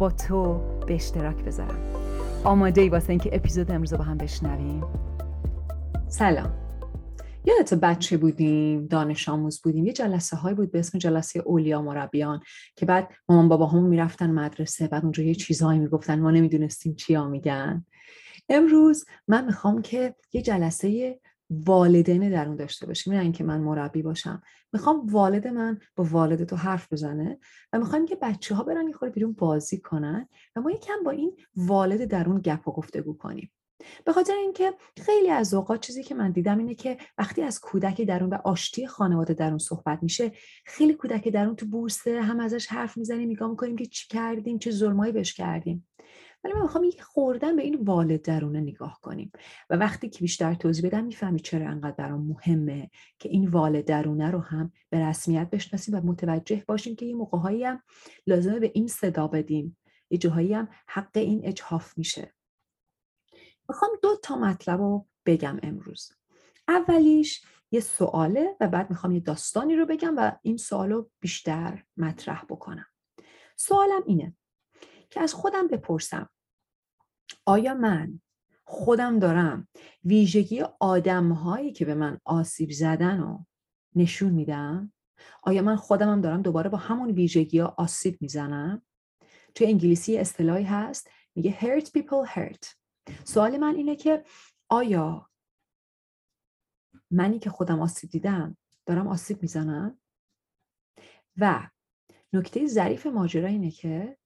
با تو به اشتراک بذارم. آماده ای واسه اینکه اپیزود امروز با هم بشنویم. سلام. یادت بچه بودیم دانش آموز بودیم. یه جلسه های بود به اسم جلسه اولیا مربیان که بعد مامان بابا همون می‌رفتن مدرسه بعد اونجا یه چیزهایی می‌گفتن. ما نمی‌دونستیم چیا میگن. امروز من می‌خوام که یه جلسه والدین درون داشته باشیم. نه اینکه من مربی باشم. می‌خوام والد من با والد تو حرف بزنه و می‌خوام که بچه ها برن یه خورده بیرون بازی کنن و ما یکم با این والد درون گپ و گفتگو کنیم. به خاطر اینکه خیلی از اوقات چیزی که من دیدم اینه که وقتی از کودک درون و آشتی خانواده درون صحبت میشه خیلی کودک درون تو بورسه هم ازش حرف می‌زنیم نگاه می‌کنیم که چی کردیم چه ظلمایی بهش کردیم. ولی من می‌خوام یک خوردن به این والد درونه نگاه کنیم. و وقتی که بیشتر توضیح بدم می‌فهمی چرا انقدر برام مهمه که این والد درونه رو هم به رسمیت بشناسیم و متوجه باشیم که یه موقعهایی هم لازمه به این صدا بدیم. یه جاهایی هم حق این اجحاف میشه. می‌خوام دو تا مطلب رو بگم امروز. اولیش یه سواله و بعد می‌خوام یه داستانی رو بگم و این سوال رو بیشتر مطرح بکنم. سوالم اینه. که از خودم بپرسم. آیا من خودم دارم ویژگی آدم هایی که به من آسیب زدن رو نشون میدم؟ آیا من خودم هم دارم دوباره با همون ویژگی ها آسیب می‌زنم؟ توی انگلیسی اصطلاحی هست میگه hurt people hurt. سوال من اینه که آیا منی که خودم آسیب دیدم دارم آسیب می‌زنم؟ و نکته ظریف ماجرا اینه که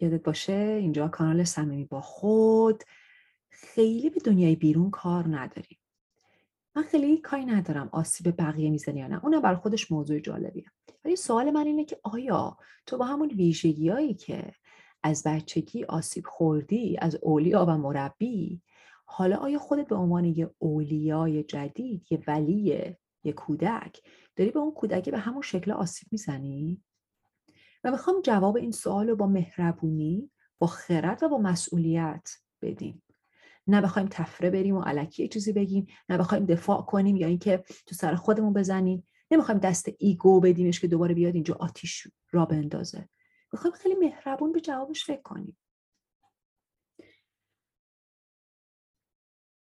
یادت باشه؟ اینجا کانال صمیمی با خود. خیلی به دنیای بیرون کار نداریم. من خیلی کاری ندارم آسیب بقیه می‌زنی یا نه. اونم بر خودش موضوع جالبیه. ولی سوال من اینه که آیا تو با همون ویژگیهایی که از بچگی آسیب خوردی از اولیا و مربی حالا آیا خودت به عنوان یه اولیای جدید یه ولی یه کودک داری به اون کودکی به همون شکل آسیب می‌زنی؟ و می‌خوام جواب این سوال رو با مهربونی با خرد و با مسئولیت بدیم. نه بخوایم تفره بریم و علکی چیزی بگیم نه بخوایم دفاع کنیم یا اینکه تو سر خودمون بزنیم. نمی‌خوایم دست ایگو بدیمش که دوباره بیاد اینجا آتیش را بندازه. می‌خوایم خیلی مهربون به جوابش فکر کنیم.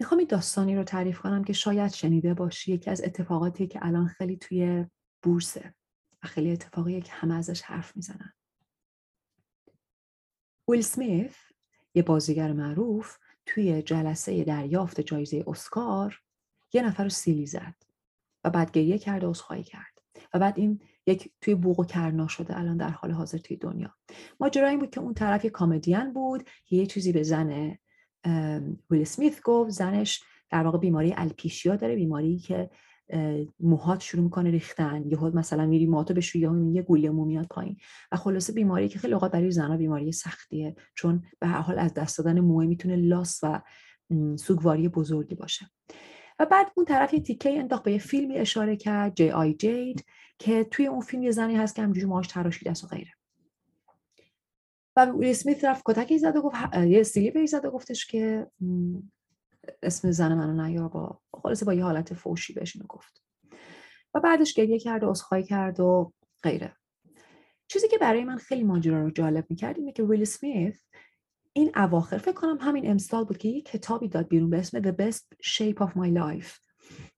می‌خوام این داستانی رو تعریف کنم که شاید شنیده باشی. یکی از اتفاقاتی که الان خیلی توی بورسه. خیلی اتفاقیه که همه ازش حرف می‌زنن. ویل سمیث یه بازیگر معروف توی جلسه دریافت جایزه اسکار یه نفر رو سیلی زد و بعد گریه کرد و عذرخواهی کرد. و بعد این یک توی بوق و کرنا شده الان در حال حاضر توی دنیا. ماجرا این بود که اون طرف یه کامدین بود یه چیزی به زن ویل سمیث گفت. زنش در واقع بیماری الپیشیا داره بیماری که موهات شروع می‌کنه ریختن. یهو مثلا میری موهاتو بشوی یا یه گوله مو میاد پایین. و خلاصه بیماری که خیلی اوقات برای زنها بیماری سختیه. چون به هر حال از دست دادن موه می‌تونه لاس و سوگواری بزرگی باشه. و بعد اون طرف یه تیکه انداخت به یه فیلمی اشاره کرد جی آی جید که توی اون فیلم یه زنی هست که همجوری ماهاش تراشیده است و غیره. و ویل اسمیت رفت کتکی زد و گفت یه سیلی زد و گفتش که اسم زن منو نیار با خلاصه با یه حالت فوشی بهش اینو گفت. و بعدش گریه کرد و عذرخواهی کرد و غیره. چیزی که برای من خیلی ماجرا رو جالب می‌کرد اینه که ویل سمیث این اواخر فکر کنم همین امسال بود که یه کتابی داد بیرون به اسم The Best Shape of My Life.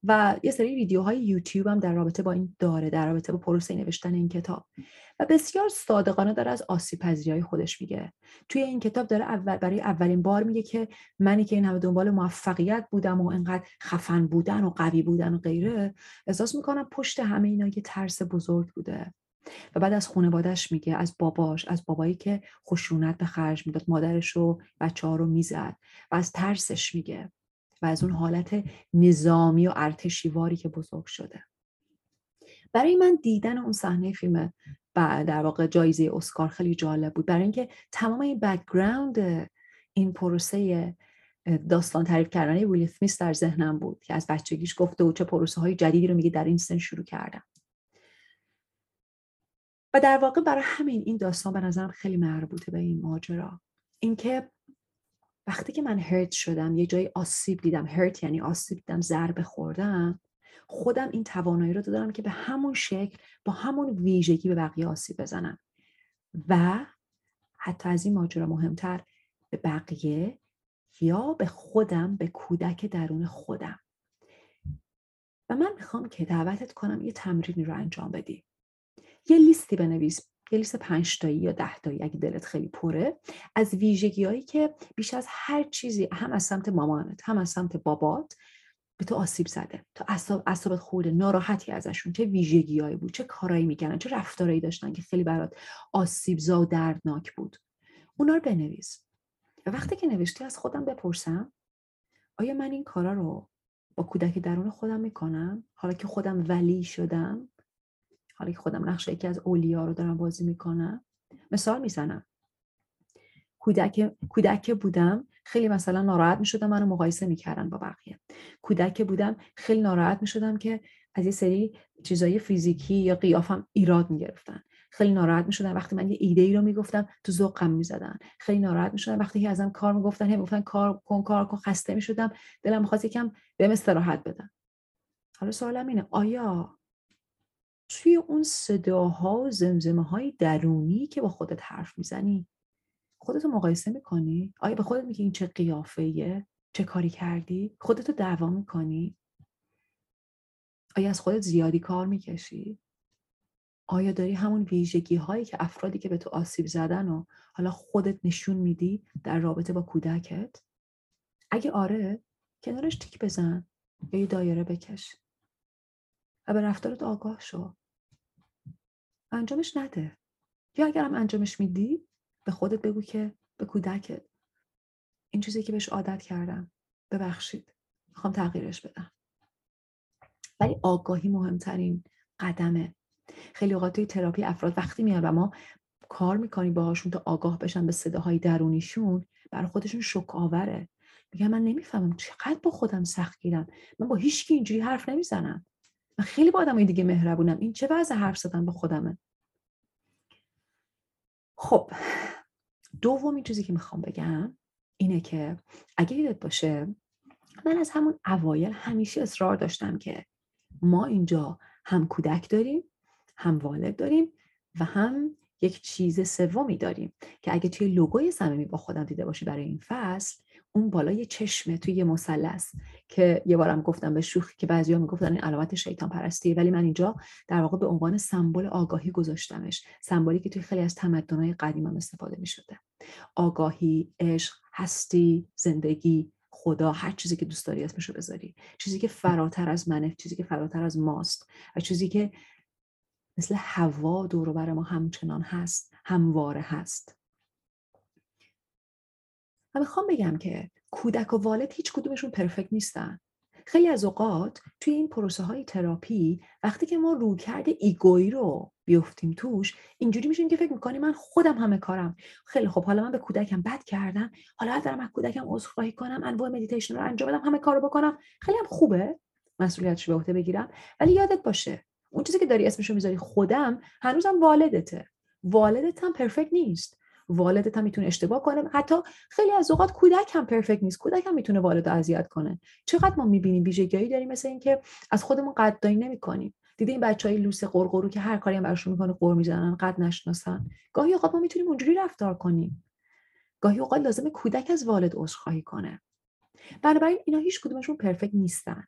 و یه سری ویدیوهای یوتیوب هم در رابطه با این داره در رابطه با پروسه نوشتن این کتاب. و بسیار صادقانه داره از آسیب های خودش میگه. توی این کتاب داره اول برای اولین بار میگه که منی که این همه دنبال موفقیت بودم و انقدر خفن بودن و قوی بودن و غیره احساس می‌کنم پشت همه اینا یه ترس بزرگ بوده. و بعد از خانوادهش میگه از باباش از بابایی که خشونت به خرج می‌داد مادرش رو بچه ها رو می‌زد و از ترسش میگه. و از اون حالت نظامی و ارتشیواری که بزرگ شده. برای من دیدن اون صحنه فیلم در واقع جایزه اسکار خیلی جالب بود. برای اینکه تمام این background این پروسه داستان تعریف کردن ویل اسمیت در ذهنم بود که از بچگیش گفته و چه پروسه های جدیدی رو میگه در این سن شروع کردم. و در واقع برای همین این داستان به نظرم خیلی مربوطه به این ماجرا. اینکه وقتی که من hurt شدم یه جای آسیب دیدم. hurt یعنی آسیب دیدم ضربه خوردم. خودم این توانایی رو دادم که به همون شکل با همون ویژگی به بقیه آسیب بزنم. و حتی از این ماجرا مهمتر به بقیه یا به خودم به کودک درون خودم. و من می‌خوام که دعوتت کنم یه تمرینی رو انجام بدی. یه لیستی بنویس. لیست پنج تایی یا ده تایی اگه دلت خیلی پره از ویژگی هایی که بیش از هر چیزی هم از سمت مامانت هم از سمت بابات به تو آسیب زده. تو اصاب اصابت خورده ناراحتی ازشون چه ویژگیهایی بود چه کارایی می‌کنن چه رفتارایی داشتن که خیلی برات آسیب زا و دردناک بود. اونا رو بنویس. وقتی که نوشتی از خودم بپرسم آیا من این کارا رو با کودک درون خودم می‌کنم؟ حالا که خودم ولی شدم حالا که خودم نقشه یکی از اولیا رو دارم بازی می‌کنم. مثال می‌زنم. کودک کودک بودم خیلی مثلا ناراحت می شدم منو مقایسه می‌کردن با بقیه. کودک بودم خیلی ناراحت می شدم که از یه سری چیزای فیزیکی یا قیافم ایراد می گرفتن خیلی ناراحت می شدم وقتی من یه ایده ای رو می‌گفتم تو ذوقم می‌زدن. خیلی ناراحت می شدم وقتی که ازم کار می‌گفتن هم گفتن کار کن کار کن خسته می شدم دلم می‌خواست یکم بهم استراحت بدم حالا سوالم اینه آیا توی اون صداها و زمزمه های درونی که با خودت حرف می‌زنی خودتو مقایسه می‌کنی؟ آیا به خودت میگی این چه قیافه چه کاری کردی؟ خودتو دعوا می‌کنی؟ آیا از خودت زیادی کار می‌کشی؟ آیا داری همون ویژگی هایی که افرادی که به تو آسیب زدن و حالا خودت نشون میدی در رابطه با کودکت؟ اگه آره کنارش تیک بزن یا یه دایره بکش و به رفتارت آگاه شو. انجامش نده. یا اگرم انجامش میدی به خودت بگو که به کودکت. این چیزی که بهش عادت کردم. ببخشید. می‌خوام تغییرش بدم. ولی آگاهی مهمترین قدمه. خیلی اوقات توی تراپی افراد وقتی میان و ما کار می‌کنیم باهاشون تا آگاه بشن به صداهای درونیشون برای خودشون شک آوره. میگن من نمی‌فهمم چقدر با خودم سخت گیرم. من با هیچکی اینجوری حرف نمی‌زنم. من خیلی با آدمای دیگه مهربونم. این چه وضع حرف زدن با خودمه؟ خب دومین چیزی که می‌خوام بگم اینه که اگه یادت باشه من از همون اوایل همیشه اصرار داشتم که ما اینجا هم کودک داریم هم والد داریم و هم یک چیز سومی داریم که اگه توی لوگوی صمیمی با خودم دیده باشی برای این فصل اون بالا یه چشمه توی یه مثلث که یه بارم گفتم به شوخی که بعضیا می‌گفتن این علامت شیطان پرستیه ولی من اینجا در واقع به عنوان سمبل آگاهی گذاشتمش. سمبولی که توی خیلی از تمدن‌های قدیم هم استفاده می‌شده. آگاهی عشق هستی زندگی خدا هر چیزی که دوست داری اسمشو بذاری. چیزی که فراتر از منه چیزی که فراتر از ماست. و چیزی که مثل هوا دور بر ما همچنان هست همواره هست. و می‌خوام بگم که کودک و والد هیچ کدومشون پرفکت نیستن. خیلی از اوقات توی این پروسه های تراپی وقتی که ما رو کرده ego یی رو بیفتیم توش اینجوری میشیم که فکر می‌کنیم من خودم همه کارم. خیلی خب حالا من به کودکم بد کردم حالا دارم از کودکم عذرخواهی کنم انواع مدیتیشن رو انجام بدم همه کارو بکنم. خیلی هم خوبه مسئولیتش به عهده بگیرم. ولی یادت باشه اون چیزی که داری اسمشو می‌ذاری خودم هنوزم والدته. والدت هم perfect نیست. والدت هم می‌تونه اشتباه کنه. حتی خیلی از اوقات کودک هم پرفکت نیست. کودک هم می‌تونه والد اذیت کنه. چقدر ما می‌بینیم ویژگیهایی داریم مثل اینکه از خودمون قدردانی نمی‌کنیم. دیده این بچه های لوس قرقرو که هر کاری هم براشون می‌کنه قور می‌زنن قد نشناسن. گاهی اوقات ما می‌تونیم اونجوری رفتار کنیم. گاهی اوقات لازمه کودک از والد عذرخواهی کنه. بنابراین اینا هیچ کدومشون پرفکت نیستن.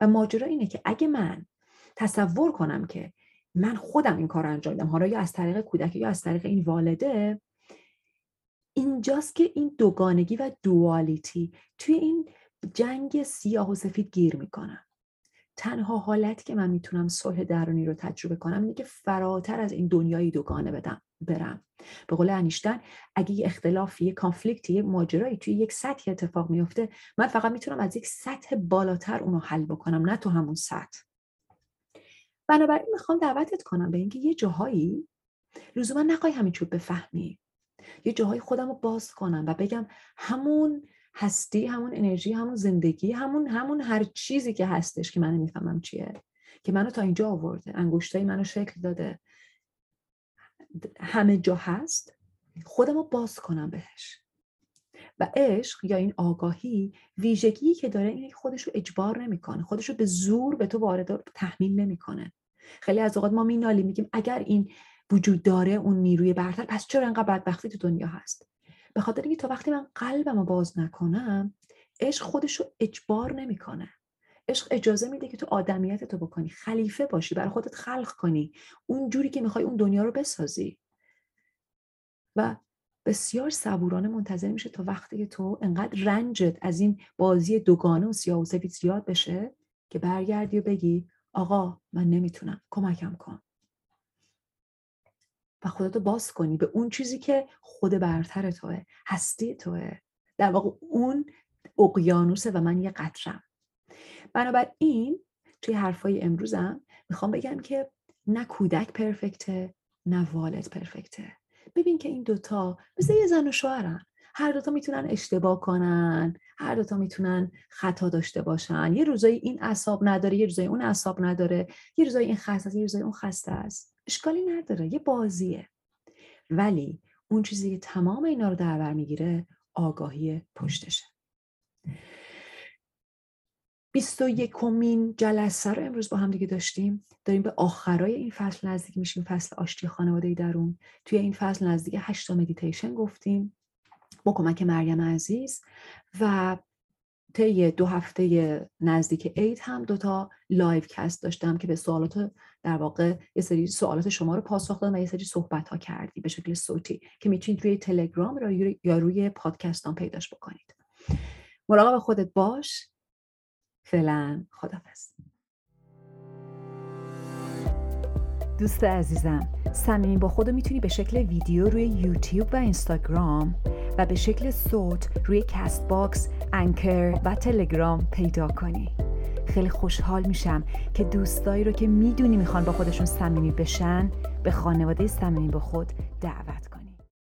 و ماجرا اینه که اگه من تصور کنم که من خودم این کار انجام دادم حالا یا از طریق کودک یا از طریق این والده اینجاست که این دوگانگی و دوالیتی توی این جنگ سیاه و سفید گیر می‌کنم تنها حالتی که من می‌تونم صلح درونی رو تجربه کنم اینه که فراتر از این دنیای دوگانه بدم برم. به قول انیشتن اگه یه اختلافی یه کانفلیکتی یه ماجرایی توی یک سطح اتفاق میفته من فقط می‌تونم از یک سطح بالاتر اونو حل بکنم نه تو همون سطح. بنابراین می‌خوام دعوتت کنم به اینکه یه جاهایی لزوما نخوای همین چوب بفهمی. یه جاهای خودم رو باز کنم و بگم همون هستی همون انرژی همون زندگی همون همون هر چیزی که هستش که من نمی‌فهمم چیه که منو تا اینجا آورده انگشتای منو شکل داده. همه جا هست. خودم رو باز کنم بهش. و عشق یا این آگاهی ویژگی که داره اینه که خودش رو اجبار نمی‌کنه. خودش رو به زور به تو وارد تحمیل نمی‌کنه. خیلی از اوقات ما مینالی میگیم اگر این وجود داره اون نیروی برتر پس چرا انقدر بدبختی تو دنیا هست؟ به خاطر اینکه تا وقتی من قلبم رو باز نکنم عشق خودش رو اجبار نمی‌کنه. عشق اجازه میده که تو آدمیت تو بکنی. خلیفه باشی برای خودت خلق کنی. اون جوری که می‌خوای اون دنیا رو بسازی. و بسیار صبورانه منتظر میشه تا وقتی که تو انقدر رنجت از این بازی دوگانه و سیاه و سفید زیاد بشه که برگردی و بگی آقا من نمی‌تونم. کمکم کن. و خودتو باز کنی به اون چیزی که خود برتر توه هستی توه. در واقع اون اقیانوسه و من یه قطرم. بنابراین توی حرفای امروزم می‌خوام بگم که نه کودک پرفکته نه والد پرفکته. ببین که این دوتا مثل یه زن و شوهرن. هر دوتا می‌تونن اشتباه کنن. هر دوتا می‌تونن خطا داشته باشن. یه روزایی این اصاب نداره یه روزایی اون اصاب نداره یه روزایی این خسته است یه روزایی اون خسته است. اشکالی نداره یه بازیه. ولی اون چیزی که تمام اینا رو در بر می‌گیره آگاهی پشتشه. بیست و یکمین جلسه رو امروز با هم دیگه داشتیم. داریم به آخرای این فصل نزدیک میشیم فصل آشتی خانواده درون توی این فصل نزدیک هشتا مدیتیشن گفتیم. با کمک مریم عزیز و طی دو هفته نزدیک عید هم دوتا live cast داشتم که به سوالات در واقع یه سری سوالات شما رو پاسخ دادم و یه سری صحبت ها کردی به شکل صوتی که می‌تونید روی تلگرام یا روی پادکستان پیداش بکنید. مراقب خودت باش. فعلا خدافز دوست عزیزم صمیمی با خودو می‌تونی به شکل ویدیو روی یوتیوب و اینستاگرام و به شکل صوت روی Castbox، Anchor و تلگرام پیدا کنی. خیلی خوشحال میشم که دوستایی رو که می‌دونی می‌خوان با خودشون صمیمی بشن به خانواده صمیمی با خود دعوت کنی